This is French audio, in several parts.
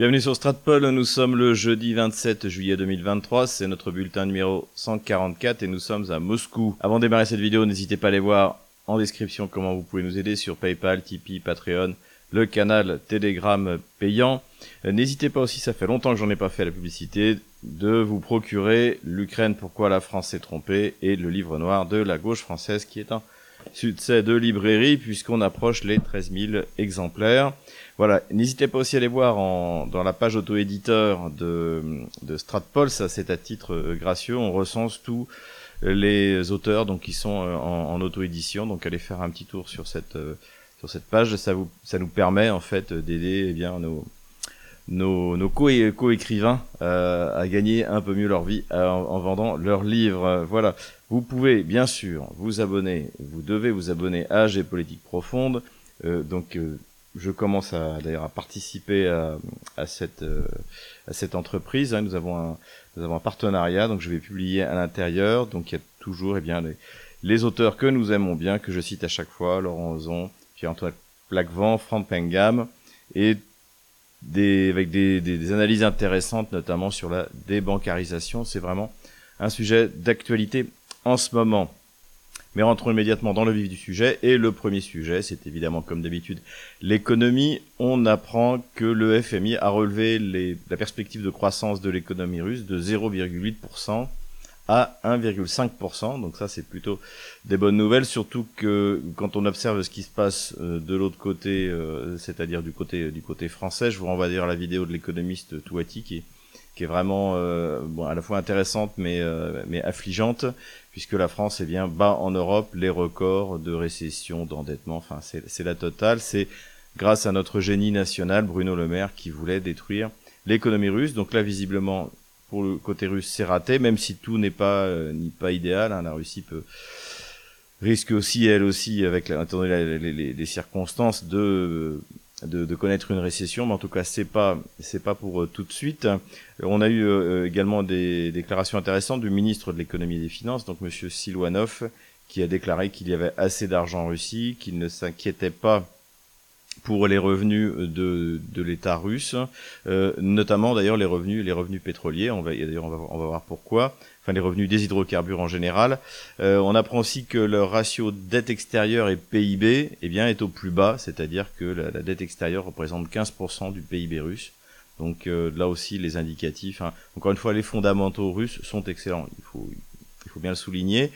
Bienvenue sur Stratpol, nous sommes le jeudi 27 juillet 2023, c'est notre bulletin numéro 144 et nous sommes à Moscou. Avant de démarrer cette vidéo, n'hésitez pas à aller voir en description comment vous pouvez nous aider sur PayPal, Tipeee, Patreon, le canal Telegram payant. N'hésitez pas aussi, ça fait longtemps que j'en ai pas fait la publicité, de vous procurer l'Ukraine, pourquoi la France s'est trompée et le livre noir de la gauche française qui est un succès de librairie puisqu'on approche les 13 000 exemplaires. Voilà, n'hésitez pas aussi à aller voir en, dans la page auto-éditeur de, de Stratpol, ça c'est à titre euh, gracieux, on recense tous les auteurs donc qui sont euh, en, en auto-édition, donc allez faire un petit tour sur cette euh, sur cette page, ça vous ça nous permet en fait d'aider eh bien nos nos, nos co-écrivains euh, à gagner un peu mieux leur vie en, en, vendant leurs livres. Voilà, vous pouvez bien sûr vous abonner, vous devez vous abonner à Géopolitique Profonde. Euh, donc je commence à d'ailleurs à participer à, à cette euh, à cette entreprise. Hein. Nous avons un nous avons un partenariat, donc je vais publier à l'intérieur. Donc il y a toujours eh bien les, les auteurs que nous aimons bien, que je cite à chaque fois, Laurent Ozon, Pierre-Antoine Plaquevent, Franck Pengam, et des, avec des, des, des, analyses intéressantes, notamment sur la débancarisation. C'est vraiment un sujet d'actualité en ce moment. Mais rentrons immédiatement dans le vif du sujet. Et le premier sujet, c'est évidemment comme d'habitude l'économie. On apprend que le FMI a relevé la perspective de croissance de l'économie russe de 0,8% à 1,5%. Donc ça, c'est plutôt des bonnes nouvelles, surtout que quand on observe ce qui se passe euh, de l'autre côté, euh, c'est-à-dire du côté du côté français, je vous renvoie dire la vidéo de l'économiste Touati qui est qui est vraiment euh, à la fois intéressante mais euh, mais affligeante puisque la France est bien bas en Europe les records de récession, d'endettement, enfin c'est la totale, c'est grâce à notre génie national Bruno Le Maire qui voulait détruire l'économie russe. Donc là visiblement pour le côté russe c'est raté même si tout n'est pas euh, ni pas idéal, hein, la Russie peut risque aussi elle aussi avec les circonstances de de, connaître une récession, mais en tout cas c'est pas c'est pas pour euh, tout de suite. On a eu euh, également des déclarations intéressantes du ministre de l'économie et des finances, donc Monsieur Silwanov, qui a déclaré qu'il y avait assez d'argent en Russie, qu'il ne s'inquiétait pas pour les revenus de, de l'État russe, euh, notamment d'ailleurs les revenus les revenus pétroliers. On va d'ailleurs on va, on va voir pourquoi enfin les revenus des hydrocarbures en général. Euh, on apprend aussi que le ratio dette extérieure et PIB eh bien, est au plus bas, c'est-à-dire que la, dette extérieure représente 15% du PIB russe. Donc euh, là aussi, les indicatifs, hein, encore une fois, les fondamentaux russes sont excellents, il faut, il faut bien le souligner.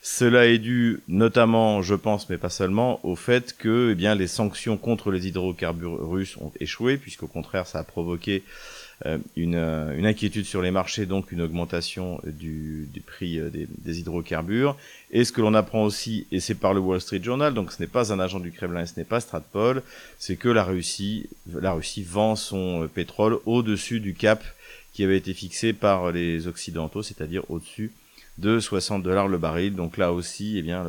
Cela est dû notamment, je pense, mais pas seulement, au fait que eh bien, les sanctions contre les hydrocarbures russes ont échoué, puisqu'au contraire, ça a provoqué une, euh, une, inquiétude sur les marchés, donc une augmentation du, du prix euh, des, des, hydrocarbures. Et ce que l'on apprend aussi, et c'est par le Wall Street Journal, donc ce n'est pas un agent du Kremlin, ce n'est pas Stratpol, c'est que la Russie, la Russie vend son pétrole au-dessus du cap qui avait été fixé par les Occidentaux, c'est-à-dire au-dessus de 60 dollars le baril. Donc là aussi, eh bien,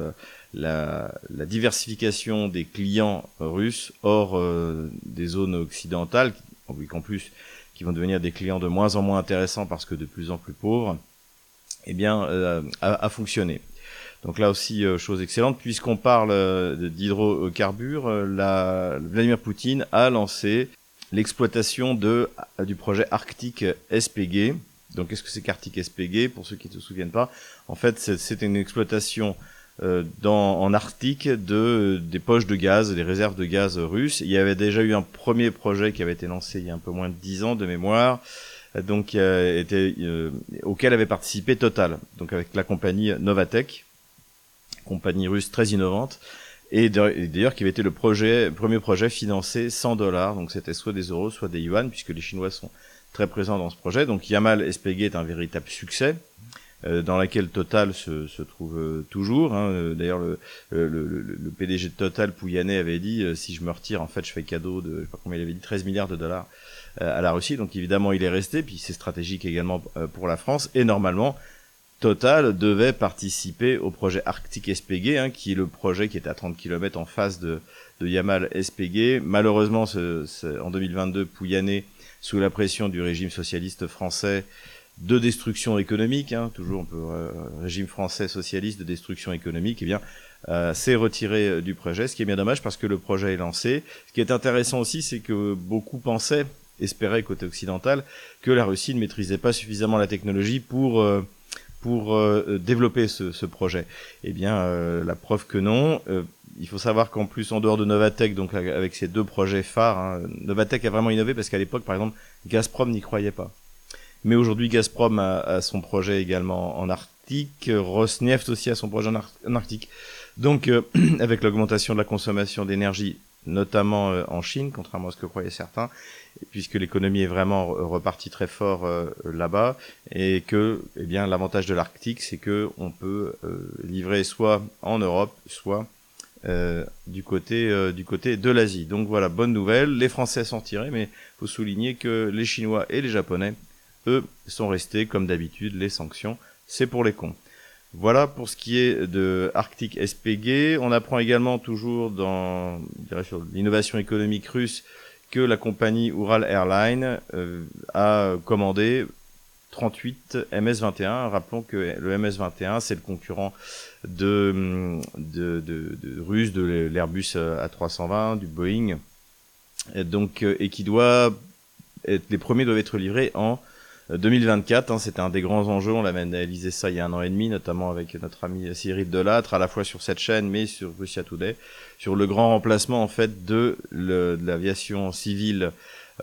la, la, diversification des clients russes hors euh, des zones occidentales, qu'en plus qui vont devenir des clients de moins en moins intéressants parce que de plus en plus pauvres, eh bien, euh, a, fonctionné. Donc là aussi, euh, chose excellente, puisqu'on parle euh, d'hydrocarbures, la, Vladimir Poutine a lancé l'exploitation de du projet Arctique SPG. Donc qu'est-ce que c'est qu'Arctique SPG Pour ceux qui ne se souviennent pas, en fait, c'est une exploitation euh, dans, en Arctique de, des poches de gaz, des réserves de gaz russes. Il y avait déjà eu un premier projet qui avait été lancé il y a un peu moins de dix ans de mémoire, donc euh, était, euh, auquel avait participé Total, donc avec la compagnie Novatech, compagnie russe très innovante, et d'ailleurs qui avait été le projet, premier projet financé 100 dollars, donc c'était soit des euros, soit des yuan, puisque les Chinois sont très présents dans ce projet. Donc Yamal SPG est un véritable succès. Euh, dans laquelle Total se, se trouve euh, toujours. Hein. Euh, d'ailleurs, le, le, le, PDG de Total, Pouyanné, avait dit si je me retire, en fait, je fais cadeau de, je sais pas combien il avait dit, 13 milliards de dollars à la Russie. Donc évidemment, il est resté, puis c'est stratégique également pour la France. Et normalement, Total devait participer au projet Arctic SPG, hein, qui est le projet qui est à 30 km en face de, de Yamal SPG. Malheureusement, ce, ce, en 2022, Pouyanné, sous la pression du régime socialiste français, de destruction économique, hein, toujours un peu euh, régime français socialiste de destruction économique, eh bien, euh, s'est retiré euh, du projet, ce qui est bien dommage parce que le projet est lancé. Ce qui est intéressant aussi, c'est que beaucoup pensaient espérait côté occidental que la Russie ne maîtrisait pas suffisamment la technologie pour euh, pour euh, développer ce, ce, projet. Eh bien, euh, la preuve que non. il faut savoir qu'en plus, en dehors de Novatech, donc avec ces deux projets phares, hein, Novatech a vraiment innové parce qu'à l'époque, par exemple, Gazprom n'y croyait pas. Mais aujourd'hui, Gazprom a, a, son projet également en Arctique, Rosneft aussi a son projet en, Arctique. Donc, avec l'augmentation de la consommation d'énergie notamment euh, en Chine, contrairement à ce que croyaient certains, puisque l'économie est vraiment repartie très fort euh, là-bas, et que, eh bien, l'avantage de l'Arctique, c'est que on peut euh, livrer soit en Europe, soit du côté du côté de l'Asie. Donc voilà, bonne nouvelle. Les Français sont tirés, mais faut souligner que les Chinois et les Japonais, eux, sont restés comme d'habitude. Les sanctions, c'est pour les cons. Voilà pour ce qui est de Arctic SPG. On apprend également toujours dans l'innovation économique russe que la compagnie Ural Airlines euh, a commandé 38 MS-21. Rappelons que le MS-21, c'est le concurrent de, de, de, de russe de l'Airbus A320, du Boeing, et donc euh, et qui doit être, les premiers doivent être livrés en 2024, hein, c'était un des grands enjeux. On l'avait analysé ça il y a un an et demi, notamment avec notre ami Cyril Delattre, à la fois sur cette chaîne, mais sur Russia Today, sur le grand remplacement en fait de, l'aviation civile,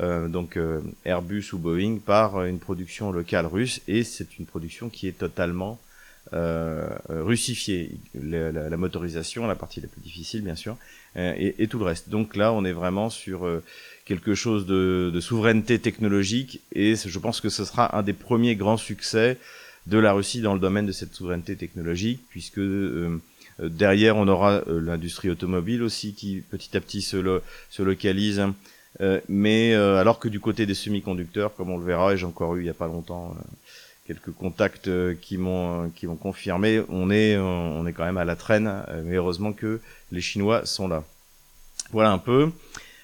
euh, donc euh, Airbus ou Boeing, par une production locale russe. Et c'est une production qui est totalement euh, russifiée. La, la, motorisation, la partie la plus difficile, bien sûr, et, et, tout le reste. Donc là, on est vraiment sur quelque chose de, souveraineté technologique et je pense que ce sera un des premiers grands succès de la Russie dans le domaine de cette souveraineté technologique puisque euh, derrière on aura euh, l'industrie automobile aussi qui petit à petit se, se localise. Euh, mais alors que du côté des semi-conducteurs comme on le verra et j'ai encore eu il y a pas longtemps quelques contacts qui m'ont qui m'ont confirmé on est on est quand même à la traîne. Mais heureusement que les Chinois sont là. Voilà un peu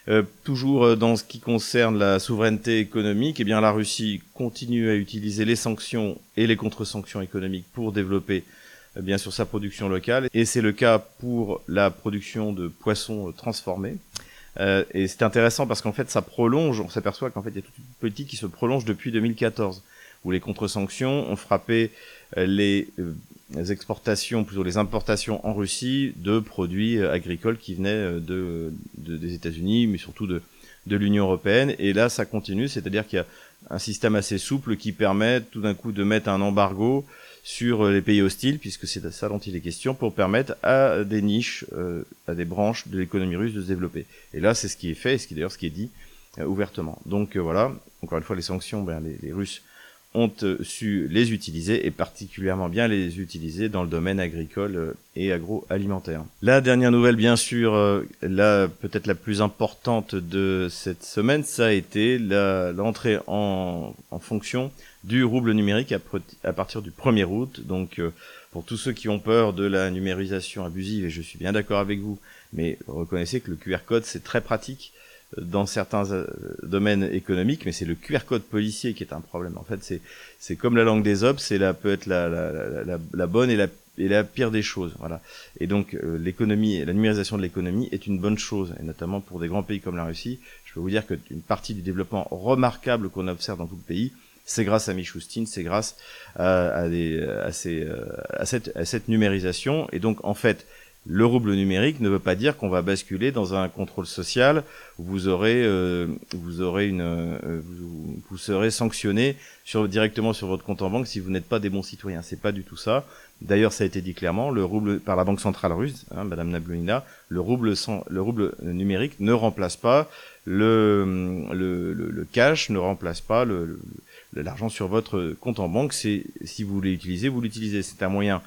euh, toujours euh, dans ce qui concerne la souveraineté économique, eh bien la Russie continue à utiliser les sanctions et les contre-sanctions économiques pour développer eh bien sûr sa production locale et c'est le cas pour la production de poissons transformés. Euh, et c'est intéressant parce qu'en fait ça prolonge, on s'aperçoit qu'en fait il y a toute une politique qui se prolonge depuis 2014 où les contre-sanctions ont frappé les les exportations, plutôt les importations en Russie de produits euh, agricoles qui venaient euh, de, des États-Unis, mais surtout de, de l'Union européenne. Et là, ça continue, c'est-à-dire qu'il y a un système assez souple qui permet tout d'un coup de mettre un embargo sur euh, les pays hostiles, puisque c'est de ça dont il est question, pour permettre à des niches, à des branches de l'économie russe de se développer. Et là, c'est ce qui est fait, et ce qui d'ailleurs ce qui est dit ouvertement. Donc voilà, encore une fois, les sanctions, ben, les, les Russes ont euh, su les utiliser et particulièrement bien les utiliser dans le domaine agricole euh, et agroalimentaire. La dernière nouvelle, bien sûr, euh, la peut-être la plus importante de cette semaine, ça a été l'entrée en, fonction du rouble numérique à, à, partir du 1er août. Donc, pour tous ceux qui ont peur de la numérisation abusive, et je suis bien d'accord avec vous, mais reconnaissez que le QR code, c'est très pratique dans certains euh, domaines économiques, mais c'est le QR code policier qui est un problème. En fait, c'est c'est comme la langue des hommes, c'est la peut être la, la, la, la, bonne et la et la pire des choses, voilà. Et donc euh, l'économie, la numérisation de l'économie est une bonne chose, et notamment pour des grands pays comme la Russie. Je peux vous dire qu'une partie du développement remarquable qu'on observe dans tout le pays, c'est grâce à Michoustine, c'est grâce à, à, des, à, ces, euh, à, cette, à cette numérisation. Et donc en fait, le rouble numérique ne veut pas dire qu'on va basculer dans un contrôle social où vous aurez, euh, vous aurez une, euh, vous, serez sanctionné sur, directement sur votre compte en banque si vous n'êtes pas des bons citoyens. C'est pas du tout ça. D'ailleurs, ça a été dit clairement, le rouble par la banque centrale russe, hein, Madame Nablonina, le rouble, sans, le rouble numérique ne remplace pas le, le, le, cash, ne remplace pas le, l'argent sur votre compte en banque. C'est si vous l'utilisez, vous l'utilisez. C'est un moyen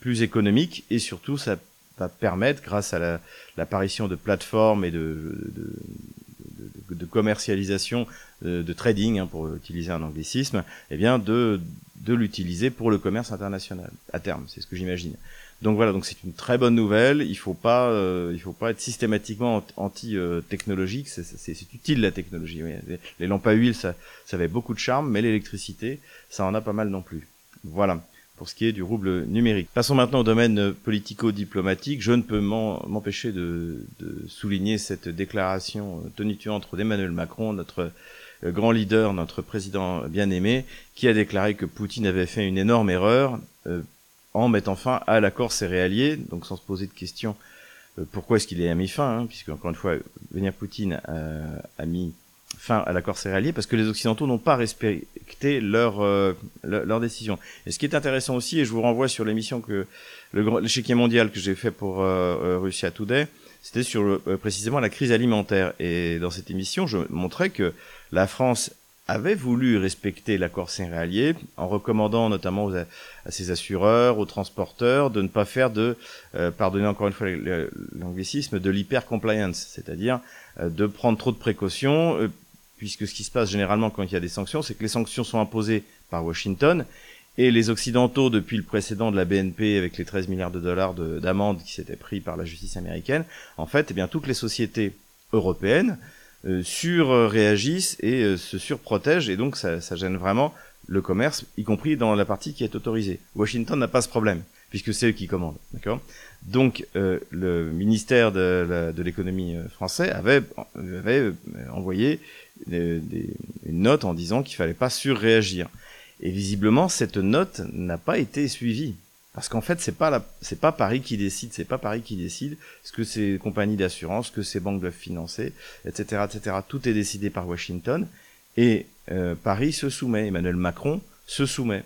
plus économique et surtout ça va permettre, grâce à l'apparition de plateformes et de, de, de, commercialisation, euh, de, trading, hein, pour utiliser un anglicisme, eh bien de, de l'utiliser pour le commerce international à terme. C'est ce que j'imagine. Donc voilà, donc c'est une très bonne nouvelle. Il faut pas, euh, il faut pas être systématiquement anti-technologique. c'est utile la technologie. Les lampes à huile, ça, ça avait beaucoup de charme, mais l'électricité, ça en a pas mal non plus. Voilà. Pour ce qui est du rouble numérique. Passons maintenant au domaine politico-diplomatique. Je ne peux m'empêcher de, souligner cette déclaration tonitruante d'Emmanuel Macron, notre grand leader, notre président bien-aimé, qui a déclaré que Poutine avait fait une énorme erreur euh, en mettant fin à l'accord céréalier, donc sans se poser de questions euh, pourquoi est-ce qu'il a mis fin, hein, puisque encore une fois, Vladimir Poutine a mis fin à l'accord céréalier parce que les Occidentaux n'ont pas respecté leur, euh, leur, décision. Et ce qui est intéressant aussi, et je vous renvoie sur l'émission que l'échiquier mondial que j'ai fait pour euh, Russia Today, c'était sur précisément la crise alimentaire. Et dans cette émission, je montrais que la France avait voulu respecter l'accord céréalier en recommandant notamment à ses assureurs, aux transporteurs, de ne pas faire de, euh, pardonnez encore une fois l'anglicisme, de l'hyper-compliance, c'est-à-dire euh, de prendre trop de précautions, euh, puisque ce qui se passe généralement quand il y a des sanctions, c'est que les sanctions sont imposées par Washington, et les Occidentaux, depuis le précédent de la BNP avec les 13 milliards de dollars d'amende qui s'étaient pris par la justice américaine, en fait, eh bien, toutes les sociétés européennes euh, surréagissent et euh, se surprotègent et donc ça, ça, gêne vraiment le commerce, y compris dans la partie qui est autorisée. Washington n'a pas ce problème puisque c'est eux qui commandent, d'accord? Donc euh, le ministère de, l'économie français avait, avait envoyé des, une note en disant qu'il fallait pas surréagir. Et visiblement, cette note n'a pas été suivie. Parce qu'en fait, c'est pas c'est pas Paris qui décide, c'est pas Paris qui décide ce que ces compagnies d'assurance, ce que ces banques doivent financer, etc., etc. Tout est décidé par Washington et euh, Paris se soumet. Emmanuel Macron se soumet.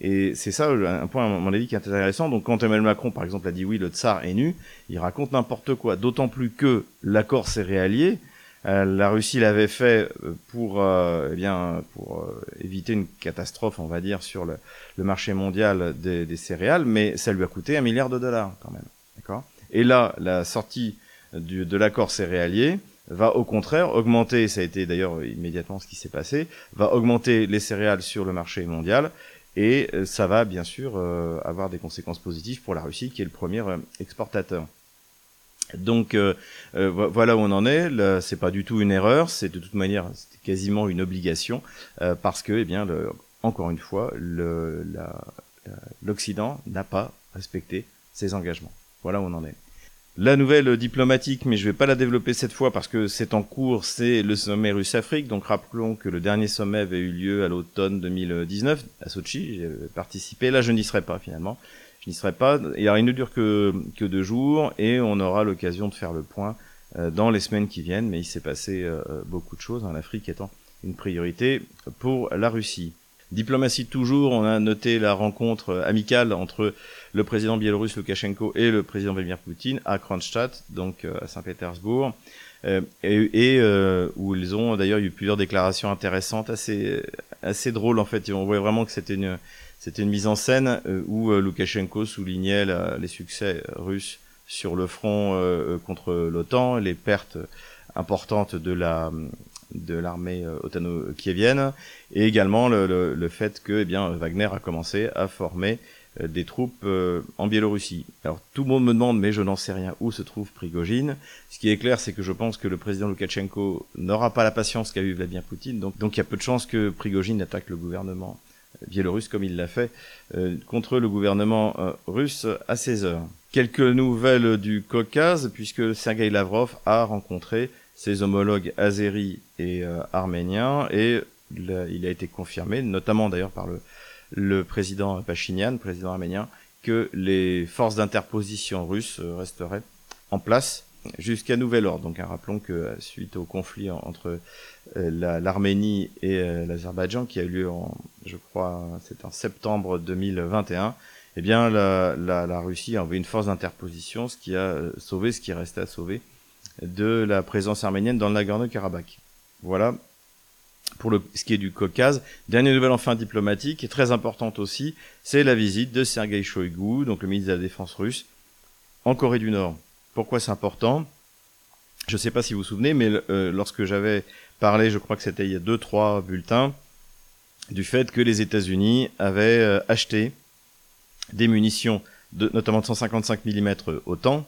Et c'est ça un point à mon avis qui est intéressant. Donc quand Emmanuel Macron, par exemple, a dit oui, le tsar est nu, il raconte n'importe quoi. D'autant plus que l'accord céréalier, euh, la Russie l'avait fait euh, pour, euh, eh bien, pour éviter une catastrophe, on va dire, sur le, marché mondial des, céréales, mais ça lui a coûté un milliard de dollars quand même. D'accord? Et là, la sortie de l'accord céréalier va au contraire augmenter, ça a été d'ailleurs immédiatement ce qui s'est passé, va augmenter les céréales sur le marché mondial et ça va bien sûr avoir des conséquences positives pour la Russie qui est le premier exportateur. Donc euh, euh, voilà où on en est. C'est pas du tout une erreur, c'est de toute manière quasiment une obligation euh, parce que, eh bien, le, encore une fois, l'Occident n'a pas respecté ses engagements. Voilà où on en est. La nouvelle diplomatique, mais je vais pas la développer cette fois parce que c'est en cours, c'est le sommet russe-Afrique. Donc rappelons que le dernier sommet avait eu lieu à l'automne 2019 à Sochi. J'ai participé. Là, je n'y serai pas finalement je n'y serai pas. Il ne dure que, deux jours et on aura l'occasion de faire le point euh, dans les semaines qui viennent. Mais il s'est passé euh, beaucoup de choses, en Afrique étant une priorité pour la Russie. Diplomatie toujours, on a noté la rencontre amicale entre le président biélorusse Loukachenko et le président Vladimir Poutine à Kronstadt, donc euh, à Saint-Pétersbourg, et, et où ils ont d'ailleurs eu plusieurs déclarations intéressantes, assez assez drôles en fait. On voit vraiment que c'était une c'était une mise en scène euh, où euh, Loukachenko soulignait les succès russes sur le front euh, contre l'OTAN, les pertes importantes de la de l'armée otano-kievienne et également le, le, fait que eh bien Wagner a commencé à former des troupes en Biélorussie. Alors tout le monde me demande, mais je n'en sais rien, où se trouve Prigogine? Ce qui est clair, c'est que je pense que le président Loukachenko n'aura pas la patience qu'a eu Vladimir Poutine, donc, donc il y a peu de chances que Prigogine attaque le gouvernement biélorusse comme il l'a fait euh, contre le gouvernement euh, russe à 16 heures. Quelques nouvelles du Caucase puisque Sergei Lavrov a rencontré ses homologues azéris et euh, arméniens et il a été confirmé, notamment d'ailleurs par le, président Pachinian, président arménien, que les forces d'interposition russes resteraient en place jusqu'à nouvel ordre. Donc, hein, rappelons que suite au conflit entre euh, l'Arménie et euh, l'Azerbaïdjan, qui a eu lieu en, je crois, c'est en septembre 2021, eh bien, la, Russie a envoyé une force d'interposition, ce qui a euh, sauvé ce qui restait à sauver de la présence arménienne dans le Nagorno-Karabakh. Voilà pour ce qui est du Caucase. Dernière nouvelle enfin diplomatique, et très importante aussi, c'est la visite de Sergei Shoigu, donc le ministre de la Défense russe, en Corée du Nord. Pourquoi c'est important? Je ne sais pas si vous vous souvenez, mais euh, lorsque j'avais parlé, je crois que c'était il y a deux, trois bulletins, du fait que les États-Unis avaient euh, acheté des munitions, notamment de 155 mm OTAN,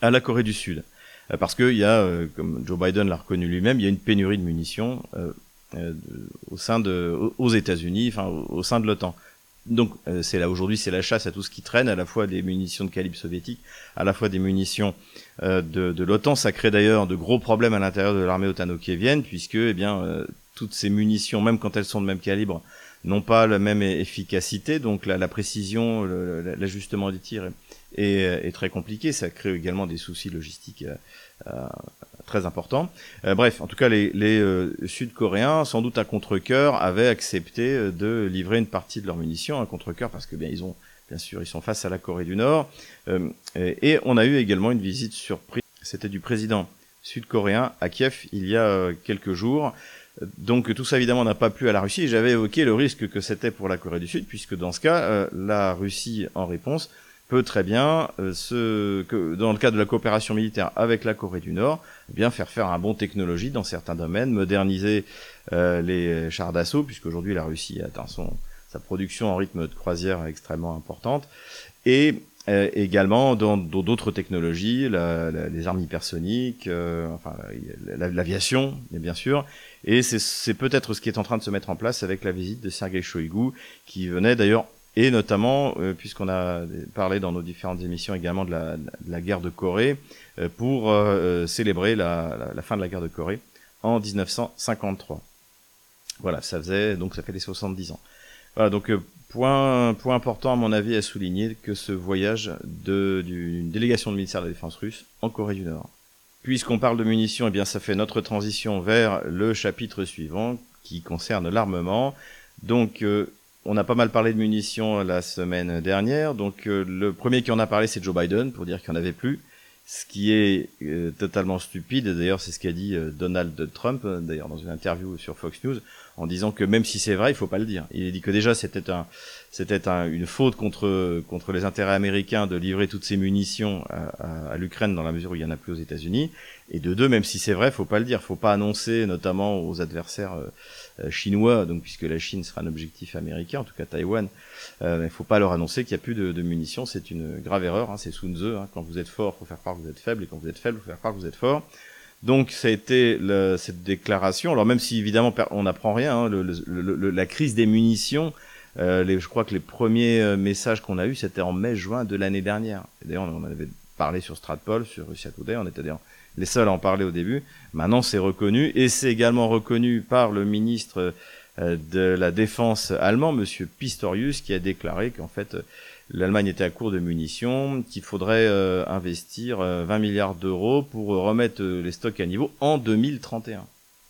à la Corée du Sud. Euh, parce qu'il y a, comme Joe Biden l'a reconnu lui-même, il y a une pénurie de munitions au sein de, aux États-Unis, enfin au sein de l'OTAN. Donc euh, c'est là aujourd'hui, c'est la chasse à tout ce qui traîne, à la fois des munitions de calibre soviétique, à la fois des munitions euh, de, de l'OTAN. Ça crée d'ailleurs de gros problèmes à l'intérieur de l'armée otano-kievienne, puisque eh bien euh, toutes ces munitions, même quand elles sont de même calibre, n'ont pas la même efficacité. Donc la, précision, l'ajustement des tirs est, très compliqué. Ça crée également des soucis logistiques très important. Euh, bref, en tout cas, les, euh, Sud-Coréens, sans doute à contre-cœur, avaient accepté euh, de livrer une partie de leurs munitions à contre-cœur parce que bien ils ont, bien sûr, ils sont face à la Corée du Nord. et on a eu également une visite surprise. C'était du président sud-coréen à Kiev il y a quelques jours. Donc tout ça évidemment n'a pas plu à la Russie. J'avais évoqué le risque que c'était pour la Corée du Sud puisque dans ce cas, la Russie en réponse peut très bien, euh, dans le cadre de la coopération militaire avec la Corée du Nord, eh bien faire faire un bon technologie dans certains domaines, moderniser euh, les chars d'assaut, puisqu'aujourd'hui la Russie atteint son, sa production en rythme de croisière extrêmement importante, et euh, également dans d'autres technologies, la, les armes hypersoniques, euh, enfin l'aviation, bien sûr. Et c'est peut-être ce qui est en train de se mettre en place avec la visite de Sergei Shoigu, qui venait d'ailleurs et notamment euh, puisqu'on a parlé dans nos différentes émissions également de la, de la guerre de Corée, euh, pour euh, célébrer la, la, fin de la guerre de Corée en 1953. Voilà, ça faisait donc ça fait les 70 ans. Voilà, donc point important à mon avis à souligner que ce voyage d'une délégation de ministère de la Défense russe en Corée du Nord. Puisqu'on parle de munitions, eh ça fait notre transition vers le chapitre suivant qui concerne l'armement. Donc on a pas mal parlé de munitions la semaine dernière. Donc euh, le premier qui en a parlé, c'est Joe Biden, pour dire qu'il n'y en avait plus. Ce qui est euh, totalement stupide. D'ailleurs, c'est ce qu'a dit euh, Donald Trump, d'ailleurs dans une interview sur Fox News, en disant que même si c'est vrai, il faut pas le dire. Il a dit que déjà c'était un, c'était un, une faute contre contre les intérêts américains de livrer toutes ces munitions à, à, l'Ukraine dans la mesure où il y en a plus aux États-Unis. Et de deux, même si c'est vrai, faut pas le dire. Faut pas annoncer, notamment aux adversaires euh, chinois, donc puisque la Chine sera un objectif américain, en tout cas Taïwan, euh, il ne faut pas leur annoncer qu'il n'y a plus de, de munitions, c'est une grave erreur, hein, c'est Sun Tzu, hein, quand vous êtes fort, faut faire croire que vous êtes faible, et quand vous êtes faible, faut faire croire que vous êtes fort. Donc ça a été le, cette déclaration, alors même si évidemment on n'apprend rien, hein, le, le, la crise des munitions, euh, les, je crois que les premiers euh, messages qu'on a eus, c'était en mai-juin de l'année dernière. D'ailleurs, on avait parlé sur Stratpol, sur Russia Today, on était d'ailleurs les seuls à en parler au début. Maintenant, c'est reconnu et c'est également reconnu par le ministre euh, de la Défense allemand, Monsieur Pistorius, qui a déclaré qu'en fait l'Allemagne était à court de munitions, qu'il faudrait euh, investir 20 euh, milliards d'euros pour remettre les stocks à niveau en 2031.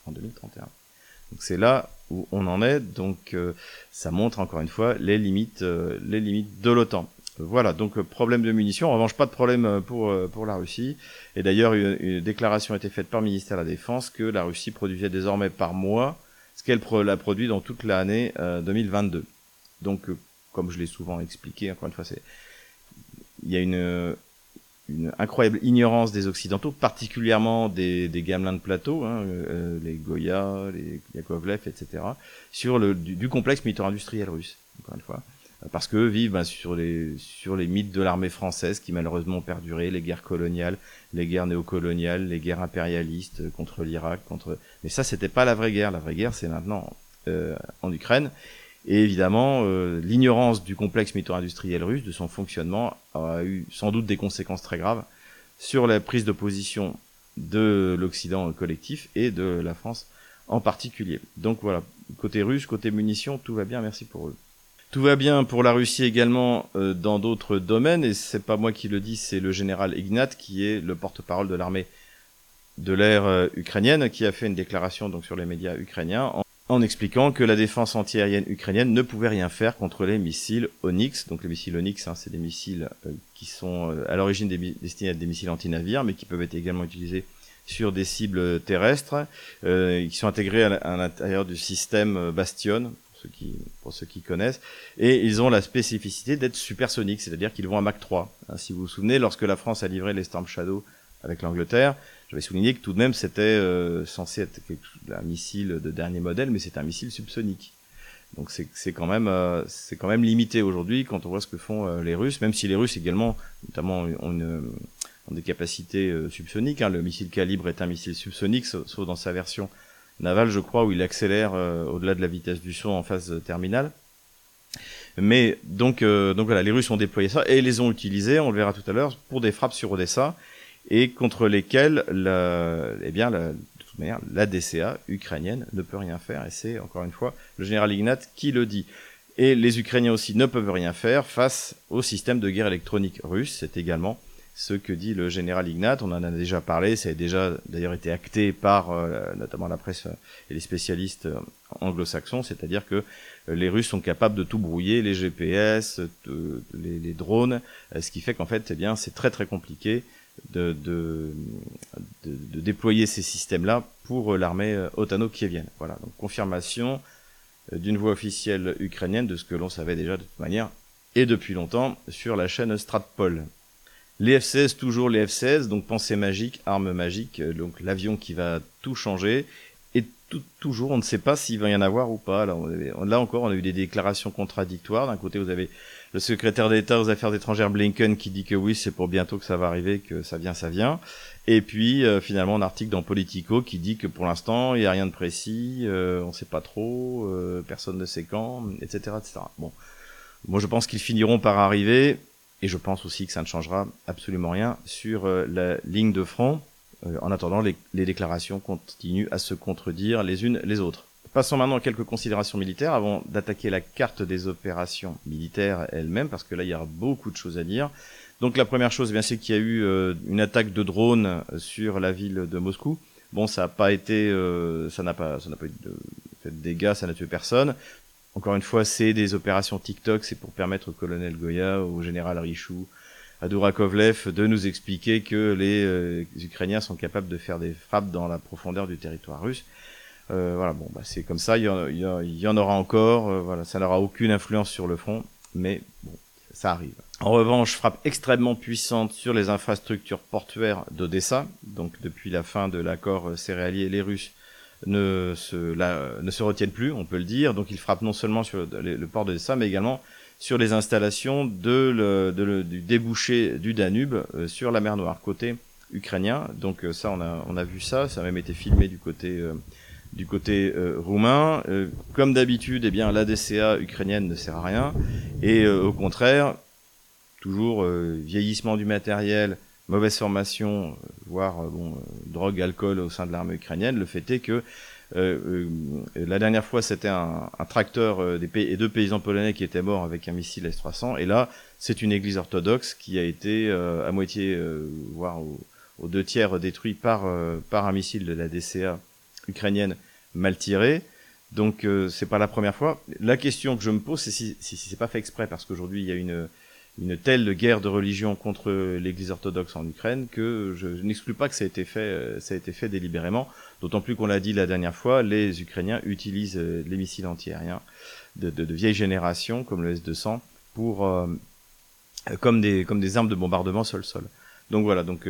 En 2031. Donc c'est là où on en est. Donc ça montre encore une fois les limites, les limites de l'OTAN. Voilà, donc euh, problème de munitions. En revanche, pas de problème euh, pour, euh, pour la Russie. Et d'ailleurs, une, déclaration a été faite par le ministère de la Défense que la Russie produisait désormais par mois ce qu'elle a produit dans toute l'année 2022. Donc, comme je l'ai souvent expliqué, encore une fois, c'est il y a une, une incroyable ignorance des Occidentaux, particulièrement des, des gamelins de plateau, hein, les Goya, les Yakovlev, etc., sur le du, complexe militaire-industriel russe, encore une fois parce que vivent bah, sur les sur les mythes de l'armée française qui malheureusement ont perduré, les guerres coloniales, les guerres néocoloniales, les guerres impérialistes contre l'Irak, contre. Mais ça, c'était pas la vraie guerre. La vraie guerre, c'est maintenant euh, en Ukraine. Et évidemment, euh, l'ignorance du complexe militaire-industriel russe, de son fonctionnement, a eu sans doute des conséquences très graves sur la prise de position de l'Occident collectif et de la France en particulier. Donc voilà, côté russe, côté munitions, tout va bien, merci pour eux. Tout va bien pour la Russie également euh, dans d'autres domaines, et c'est pas moi qui le dis, c'est le général Ignat qui est le porte-parole de l'armée de l'air euh, ukrainienne, qui a fait une déclaration donc sur les médias ukrainiens en, expliquant que la défense antiaérienne ukrainienne ne pouvait rien faire contre les missiles Onyx. Donc les missiles Onyx, hein, c'est des missiles euh, qui sont à l'origine destinés à être des missiles anti-navires, mais qui peuvent être également utilisés sur des cibles terrestres, qui sont intégrés à l'intérieur du système Bastion, qui, pour ceux qui connaissent. Et ils ont la spécificité d'être supersoniques, c'est-à-dire qu'ils vont à Mach 3. Hein, si vous vous souvenez, lorsque la France a livré les Storm Shadow avec l'Angleterre, j'avais souligné que tout de même c'était euh, censé être un missile de dernier modèle, mais c'est un missile subsonique. Donc c'est quand même euh, c'est quand même limité aujourd'hui quand on voit ce que font euh, les Russes, même si les Russes également notamment ont, des capacités subsoniques. Hein. Le missile calibre est un missile subsonique, sauf dans sa version Naval, je crois, où il accélère euh, au-delà de la vitesse du son en phase terminale. Mais donc, donc voilà, les Russes ont déployé ça et les ont utilisés, on le verra tout à l'heure, pour des frappes sur Odessa et contre lesquelles, la, eh de toute manière, la DCA ukrainienne ne peut rien faire. Et c'est encore une fois le général Ignat qui le dit. Et les Ukrainiens aussi ne peuvent rien faire face au système de guerre électronique russe. C'est également ce que dit le général Ignat. On en a déjà parlé, ça a déjà d'ailleurs été acté par euh, notamment la presse et les spécialistes euh, anglo-saxons, c'est-à-dire que euh, les Russes sont capables de tout brouiller, les GPS, les, drones, ce qui fait qu'en fait, eh bien, c'est très très compliqué de déployer ces systèmes-là pour l'armée otano-kievienne. Voilà, donc confirmation d'une voix officielle ukrainienne de ce que l'on savait déjà de toute manière et depuis longtemps sur la chaîne Stratpol. Les F-16, toujours les F-16, donc pensée magique, arme magique, euh, donc l'avion qui va tout changer. Et tout, toujours, on ne sait pas s'il va y en avoir ou pas. Là, là encore, on a eu des déclarations contradictoires. D'un côté, vous avez le secrétaire d'État aux Affaires étrangères Blinken qui dit que oui, c'est pour bientôt que ça va arriver, que ça vient, ça vient. Et puis euh, finalement un article dans Politico qui dit que pour l'instant il n'y a rien de précis, euh, on ne sait pas trop, euh, personne ne sait quand, etc., etc. Bon, moi je pense qu'ils finiront par arriver, et je pense aussi que ça ne changera absolument rien sur la ligne de front. en attendant, les, déclarations continuent à se contredire les unes les autres. Passons maintenant à quelques considérations militaires avant d'attaquer la carte des opérations militaires elles-mêmes, parce que là, il y aura beaucoup de choses à dire. Donc la première chose, eh c'est qu'il y a eu euh, une attaque de drone sur la ville de Moscou. Bon, ça n'a pas été, euh, ça n'a pas, fait de dégâts, ça n'a tué personne. Encore une fois, c'est des opérations TikTok, c'est pour permettre au colonel Goya, au général Richou, à Dourakovlev de nous expliquer que les, euh, Ukrainiens sont capables de faire des frappes dans la profondeur du territoire russe. Euh, voilà, bon, bah, c'est comme ça, il y, en, il y en aura encore, euh, voilà, ça n'aura aucune influence sur le front, mais bon, ça arrive. En revanche, frappe extrêmement puissante sur les infrastructures portuaires d'Odessa, donc depuis la fin de l'accord céréalier, les Russes ne se, ne se retiennent plus, on peut le dire, donc ils frappent non seulement sur le, port d'Odessa, mais également sur les installations de le, de du débouché du Danube euh, sur la mer Noire, côté ukrainien. Donc ça, on a, on a vu ça, ça a même été filmé du côté du côté euh, roumain. Euh, comme d'habitude, eh bien, la DCA ukrainienne ne sert à rien. Et euh, au contraire, toujours vieillissement du matériel, mauvaise formation, voire bon, drogue, alcool au sein de l'armée ukrainienne. Le fait est que la dernière fois, c'était un, tracteur des pays, et deux paysans polonais qui étaient morts avec un missile S-300. Et là, c'est une église orthodoxe qui a été à moitié, voire aux, deux tiers détruit par, par un missile de la DCA ukrainienne mal tirée. Donc euh, c'est pas la première fois. La question que je me pose, c'est si, si, si c'est pas fait exprès, parce qu'aujourd'hui il y a une, une telle guerre de religion contre l'Église orthodoxe en Ukraine que je, n'exclus pas que ça a été fait, euh, ça a été fait délibérément. D'autant plus qu'on l'a dit la dernière fois, les Ukrainiens utilisent euh, les missiles antiaériens de, de, vieille génération, comme le S-200, pour euh, comme des comme des armes de bombardement sol-sol. Donc voilà, donc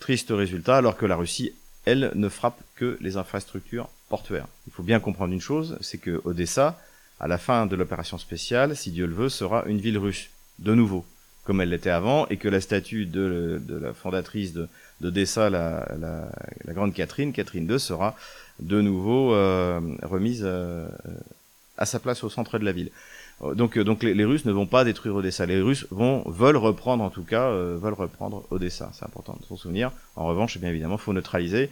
triste résultat, alors que la Russie elle ne frappe que les infrastructures portuaires. Il faut bien comprendre une chose, c'est que Odessa, à la fin de l'opération spéciale, si Dieu le veut, sera une ville russe, de nouveau, comme elle l'était avant, et que la statue de, de la fondatrice d'Odessa, la, la, la, grande Catherine, Catherine II, sera de nouveau euh, remise euh, à sa place au centre de la ville. Euh, donc, euh, donc les, Russes ne vont pas détruire Odessa. Les Russes vont veulent reprendre en tout cas euh, veulent reprendre Odessa. C'est important de s'en souvenir. En revanche, bien évidemment, faut neutraliser.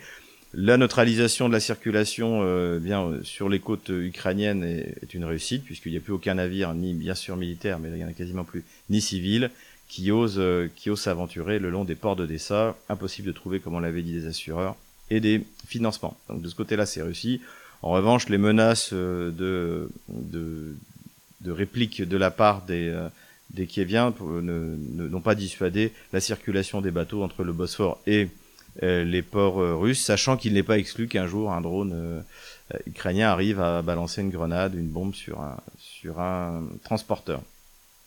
La neutralisation de la circulation euh, bien sur les côtes ukrainiennes est, une réussite puisqu'il n'y a plus aucun navire, ni bien sûr militaire, mais il n'y en a quasiment plus, ni civil, qui ose qui ose s'aventurer le long des ports d'Odessa. Impossible de trouver, comme on l'avait dit, des assureurs et des financements. Donc de ce côté-là, c'est réussi. En revanche, les menaces de, de, de répliques de la part des, euh, des Kieviens n'ont pas dissuadé la circulation des bateaux entre le Bosphore et euh, les ports euh, russes, sachant qu'il n'est pas exclu qu'un jour un drone ukrainien arrive à balancer une grenade, une bombe sur un, sur un transporteur.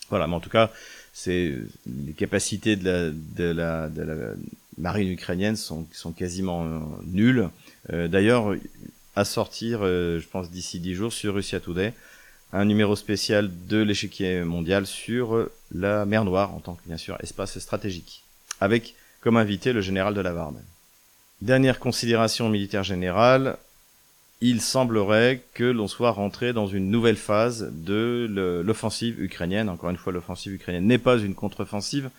Voilà, mais en tout cas, c'est les capacités de la, de la, de la marine ukrainienne sont, sont quasiment nulles. D'ailleurs, à sortir, je pense d'ici dix jours, sur Russia Today, un numéro spécial de l'échiquier mondial sur la mer Noire en tant que bien sûr espace stratégique, avec comme invité le général de Lavarde. Dernière considération militaire générale, il semblerait que l'on soit rentré dans une nouvelle phase de l'offensive ukrainienne. Encore une fois, l'offensive ukrainienne n'est pas une contre-offensive.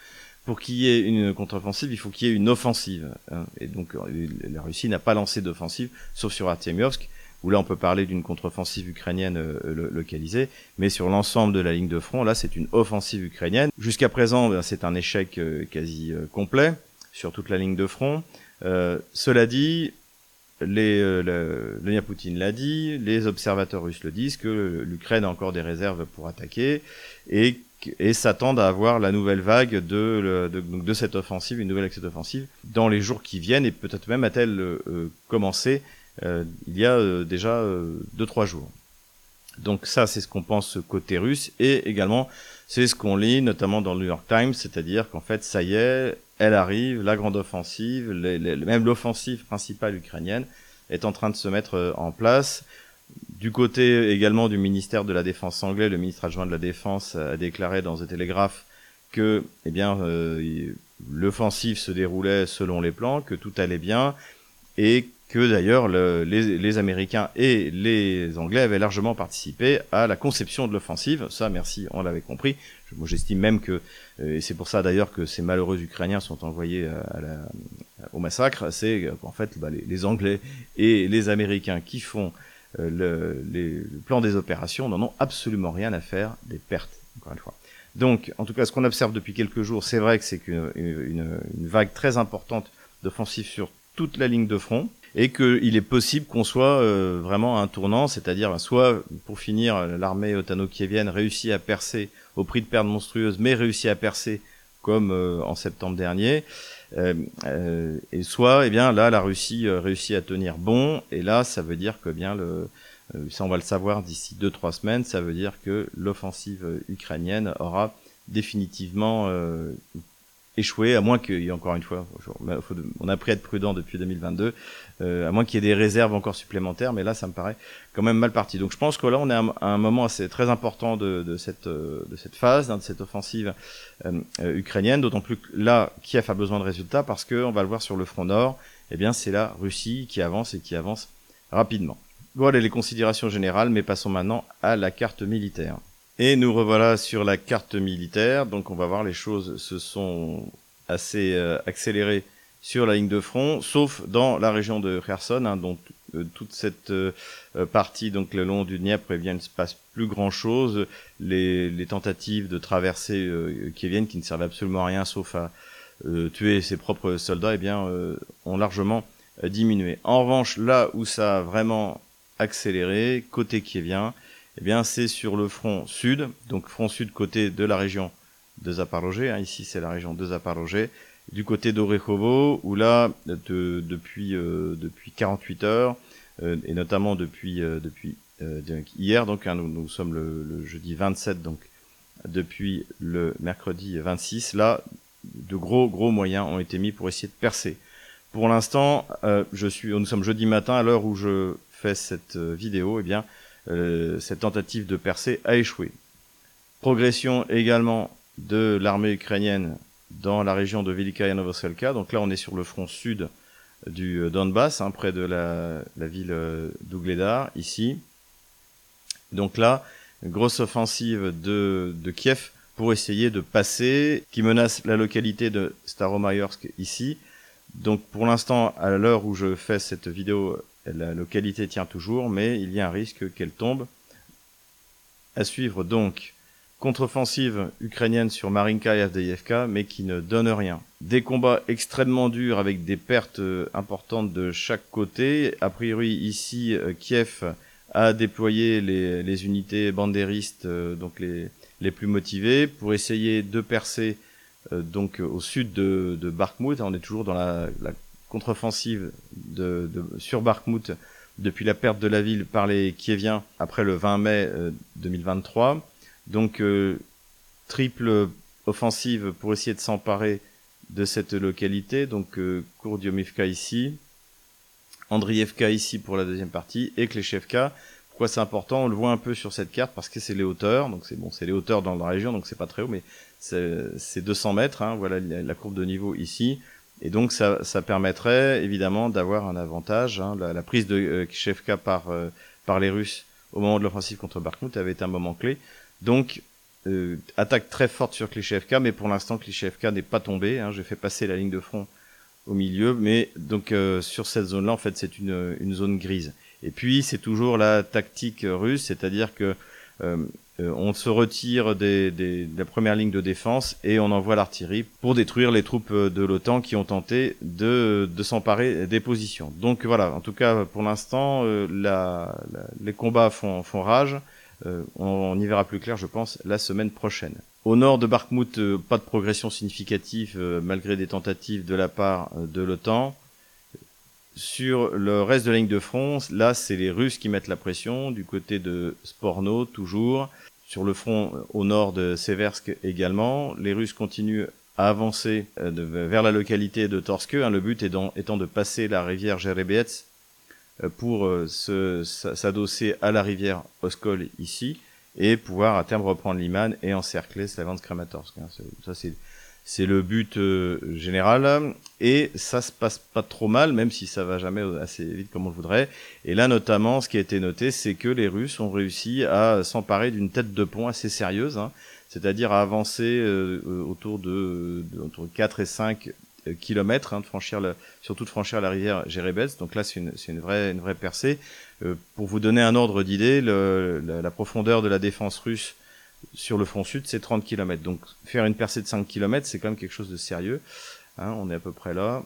Pour qu'il y ait une contre-offensive, il faut qu'il y ait une offensive. Hein. Et donc, la Russie n'a pas lancé d'offensive, sauf sur Artemiovsk, où là, on peut parler d'une contre-offensive ukrainienne euh, localisée. Mais sur l'ensemble de la ligne de front, là, c'est une offensive ukrainienne. Jusqu'à présent, ben, c'est un échec euh, quasi euh, complet sur toute la ligne de front. cela dit, les, euh, Poutine l'a dit, les observateurs russes le disent, que l'Ukraine a encore des réserves pour attaquer et, et s'attendent à avoir la nouvelle vague de, de, de, cette offensive, une nouvelle accès offensive, dans les jours qui viennent et peut-être même a-t-elle euh, commencé euh, il y a euh, déjà deux trois jours. Donc ça, c'est ce qu'on pense côté russe et également c'est ce qu'on lit notamment dans le New York Times, c'est-à-dire qu'en fait, ça y est, elle arrive, la grande offensive, même l'offensive principale ukrainienne est en train de se mettre euh, en place. Du côté également du ministère de la Défense anglais, le ministre adjoint de la Défense a déclaré dans The Telegraph que, eh bien, euh, l'offensive se déroulait selon les plans, que tout allait bien, et que d'ailleurs les, les, Américains et les Anglais avaient largement participé à la conception de l'offensive. Ça, merci, on l'avait compris. Moi, j'estime même que, euh, et c'est pour ça d'ailleurs que ces malheureux Ukrainiens sont envoyés à la, au massacre, c'est qu'en fait bah, les, les, Anglais et les Américains qui font euh, le, les, le plan des opérations n'en ont absolument rien à faire des pertes, encore une fois. Donc, en tout cas, ce qu'on observe depuis quelques jours, c'est vrai que c'est une, une, une vague très importante d'offensives sur toute la ligne de front et qu'il est possible qu'on soit euh, vraiment à un tournant, c'est-à-dire soit, pour finir, l'armée otano-kievienne réussit à percer au prix de pertes monstrueuses, mais réussit à percer comme euh, en septembre dernier, euh, et soit, eh bien, là, la Russie réussit à tenir bon, et là, ça veut dire que bien le ça on va le savoir d'ici deux trois semaines, ça veut dire que l'offensive ukrainienne aura définitivement échouer, à moins qu'il y ait encore une fois, on a appris à être prudent depuis 2022, euh, à moins qu'il y ait des réserves encore supplémentaires, mais là ça me paraît quand même mal parti. Donc je pense que là on est à un, moment assez très important de, de cette euh, de cette phase, hein, de cette offensive euh, euh, ukrainienne, d'autant plus que là Kiev a besoin de résultats parce que on va le voir sur le front nord, eh bien c'est la Russie qui avance et qui avance rapidement. Voilà les considérations générales, mais passons maintenant à la carte militaire. Et nous revoilà sur la carte militaire. Donc on va voir les choses se sont assez euh, accélérées sur la ligne de front, sauf dans la région de Kherson, hein, dont euh, toute cette euh, partie, donc le long du Dniepr, eh bien, il ne se passe plus grand-chose. Les, les, tentatives de traverser qui viennent, qui ne servent absolument à rien, sauf à tuer ses propres soldats, eh bien, ont largement diminué. En revanche, là où ça a vraiment accéléré, côté kievien, eh bien, c'est sur le front sud, donc front sud côté de la région de Zaporozhye. Hein, ici, c'est la région de Zaporozhye. Du côté d'Orechovo, où là, de, depuis euh, depuis 48 heures, euh, et notamment depuis euh, depuis hier, donc hein, nous, sommes le, le, jeudi 27, donc depuis le mercredi 26, là, de gros gros moyens ont été mis pour essayer de percer. Pour l'instant, je suis, nous sommes jeudi matin à l'heure où je fais cette vidéo, eh bien, euh, cette tentative de percée a échoué. Progression également de l'armée ukrainienne dans la région de Velika Novoselka. Donc là, on est sur le front sud du euh, Donbass, hein, près de la, la ville euh, d'Ougledar, ici. Donc là, grosse offensive de, de Kiev pour essayer de passer, qui menace la localité de Staromayorsk ici. Donc pour l'instant, à l'heure où je fais cette vidéo, la localité tient toujours, mais il y a un risque qu'elle tombe. À suivre donc contre-offensive ukrainienne sur Marinka et mais qui ne donne rien. Des combats extrêmement durs avec des pertes euh, importantes de chaque côté. A priori, ici, euh, Kiev a déployé les, unités bandéristes, euh, donc les, plus motivées, pour essayer de percer donc au sud de, de Bakhmut. On est toujours dans la contre-offensive sur Bakhmut depuis la perte de la ville par les Kieviens après le 20 mai 2023. Euh, Donc euh, triple offensive pour essayer de s'emparer de cette localité. Donc euh, Kourdiomivka ici, Andrievka ici pour la deuxième partie et Kleshevka. Pourquoi c'est important? On le voit un peu sur cette carte parce que c'est les hauteurs. Donc c'est bon, c'est les hauteurs dans la région, donc c'est pas très haut, mais c'est 200 mètres. Hein, voilà la courbe de niveau ici. Et donc ça, ça permettrait évidemment d'avoir un avantage. Hein. La, prise de euh, Kishevka par, par les Russes au moment de l'offensive contre Bakhmut avait été un moment clé. Donc attaque très forte sur Klishevka, mais pour l'instant Klishevka n'est pas tombé. Hein. J'ai fait passer la ligne de front au milieu, mais donc sur cette zone-là, en fait, c'est une, une zone grise. Et puis c'est toujours la tactique russe, c'est-à-dire que euh, euh, on se retire des, des, de la première ligne de défense et on envoie l'artillerie pour détruire les troupes de l'OTAN qui ont tenté de, de s'emparer des positions. Donc voilà, en tout cas pour l'instant, euh, la, les combats font, font rage. Euh, on, on, y verra plus clair, je pense, la semaine prochaine. Au nord de Bakhmut, pas de progression significative malgré des tentatives de la part de l'OTAN. Sur le reste de la ligne de front, là, c'est les Russes qui mettent la pression, du côté de Sporno, toujours. Sur le front au nord de Seversk également, les Russes continuent à avancer euh, vers la localité de Torske, hein, le but étant, de passer la rivière Jerebiets euh, pour euh, s'adosser à la rivière Oskol ici, et pouvoir à terme reprendre Liman et encercler Slavyansk Kramatorsk. Hein. Ça, c'est c'est le but euh, général et ça se passe pas trop mal, même si ça va jamais assez vite comme on le voudrait. Et là, notamment, ce qui a été noté, c'est que les Russes ont réussi à s'emparer d'une tête de pont assez sérieuse, hein, c'est-à-dire à avancer euh, euh, autour de, entre 4 et 5 kilomètres, hein, de franchir surtout de franchir la rivière Jérebets. Donc là, c'est une, vraie, percée. pour vous donner un ordre d'idée, la profondeur de la défense russe sur le front sud, c'est 30 km. Donc faire une percée de 5 km, c'est quand même quelque chose de sérieux. Hein, on est à peu près là.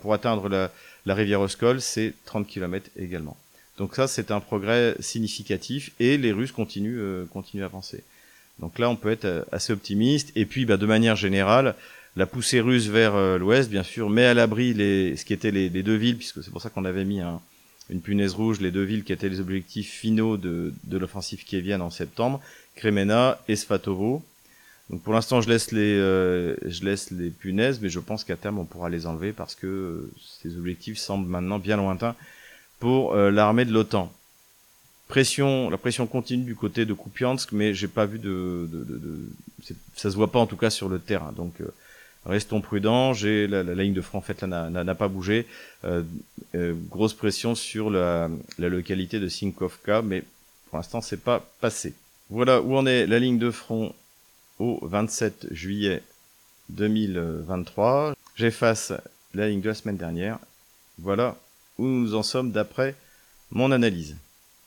Pour atteindre la, rivière Oskol, c'est 30 km également. Donc ça, c'est un progrès significatif et les Russes continuent, euh, continuent à avancer. Donc là, on peut être euh, assez optimiste. Et puis, bah, de manière générale, la poussée russe vers euh, l'ouest, bien sûr, met à l'abri les, ce qui étaient les, deux villes, puisque c'est pour ça qu'on avait mis une punaise rouge, les deux villes qui étaient les objectifs finaux de, de l'offensive kievienne en septembre, Kremena et Svatovo. Donc pour l'instant, je laisse les euh, je laisse les punaises, mais je pense qu'à terme on pourra les enlever parce que euh, ces objectifs semblent maintenant bien lointains pour euh, l'armée de l'OTAN. Pression, la pression continue du côté de Kupiansk, mais j'ai pas vu de, de, de, de ça se voit pas en tout cas sur le terrain. Donc restons prudents. J'ai la, la, ligne de front en fait n'a pas bougé. grosse pression sur la, la localité de Sinkovka, mais pour l'instant c'est pas passé. Voilà où en est la ligne de front au 27 juillet 2023. J'efface la ligne de la semaine dernière. Voilà où nous en sommes d'après mon analyse.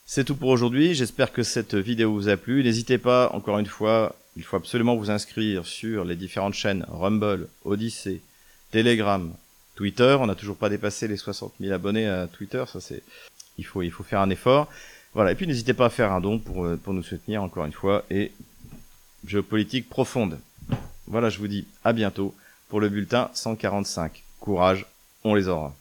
C'est tout pour aujourd'hui, j'espère que cette vidéo vous a plu. N'hésitez pas, encore une fois, il faut absolument vous inscrire sur les différentes chaînes Rumble, Odyssey, Telegram, Twitter. On n'a toujours pas dépassé les 60 000 abonnés à Twitter, ça c'est... Il faut, il faut faire un effort. Voilà, et puis n'hésitez pas à faire un don pour, euh, pour nous soutenir encore une fois, et géopolitique profonde. Voilà, je vous dis à bientôt pour le bulletin 145. Courage, on les aura.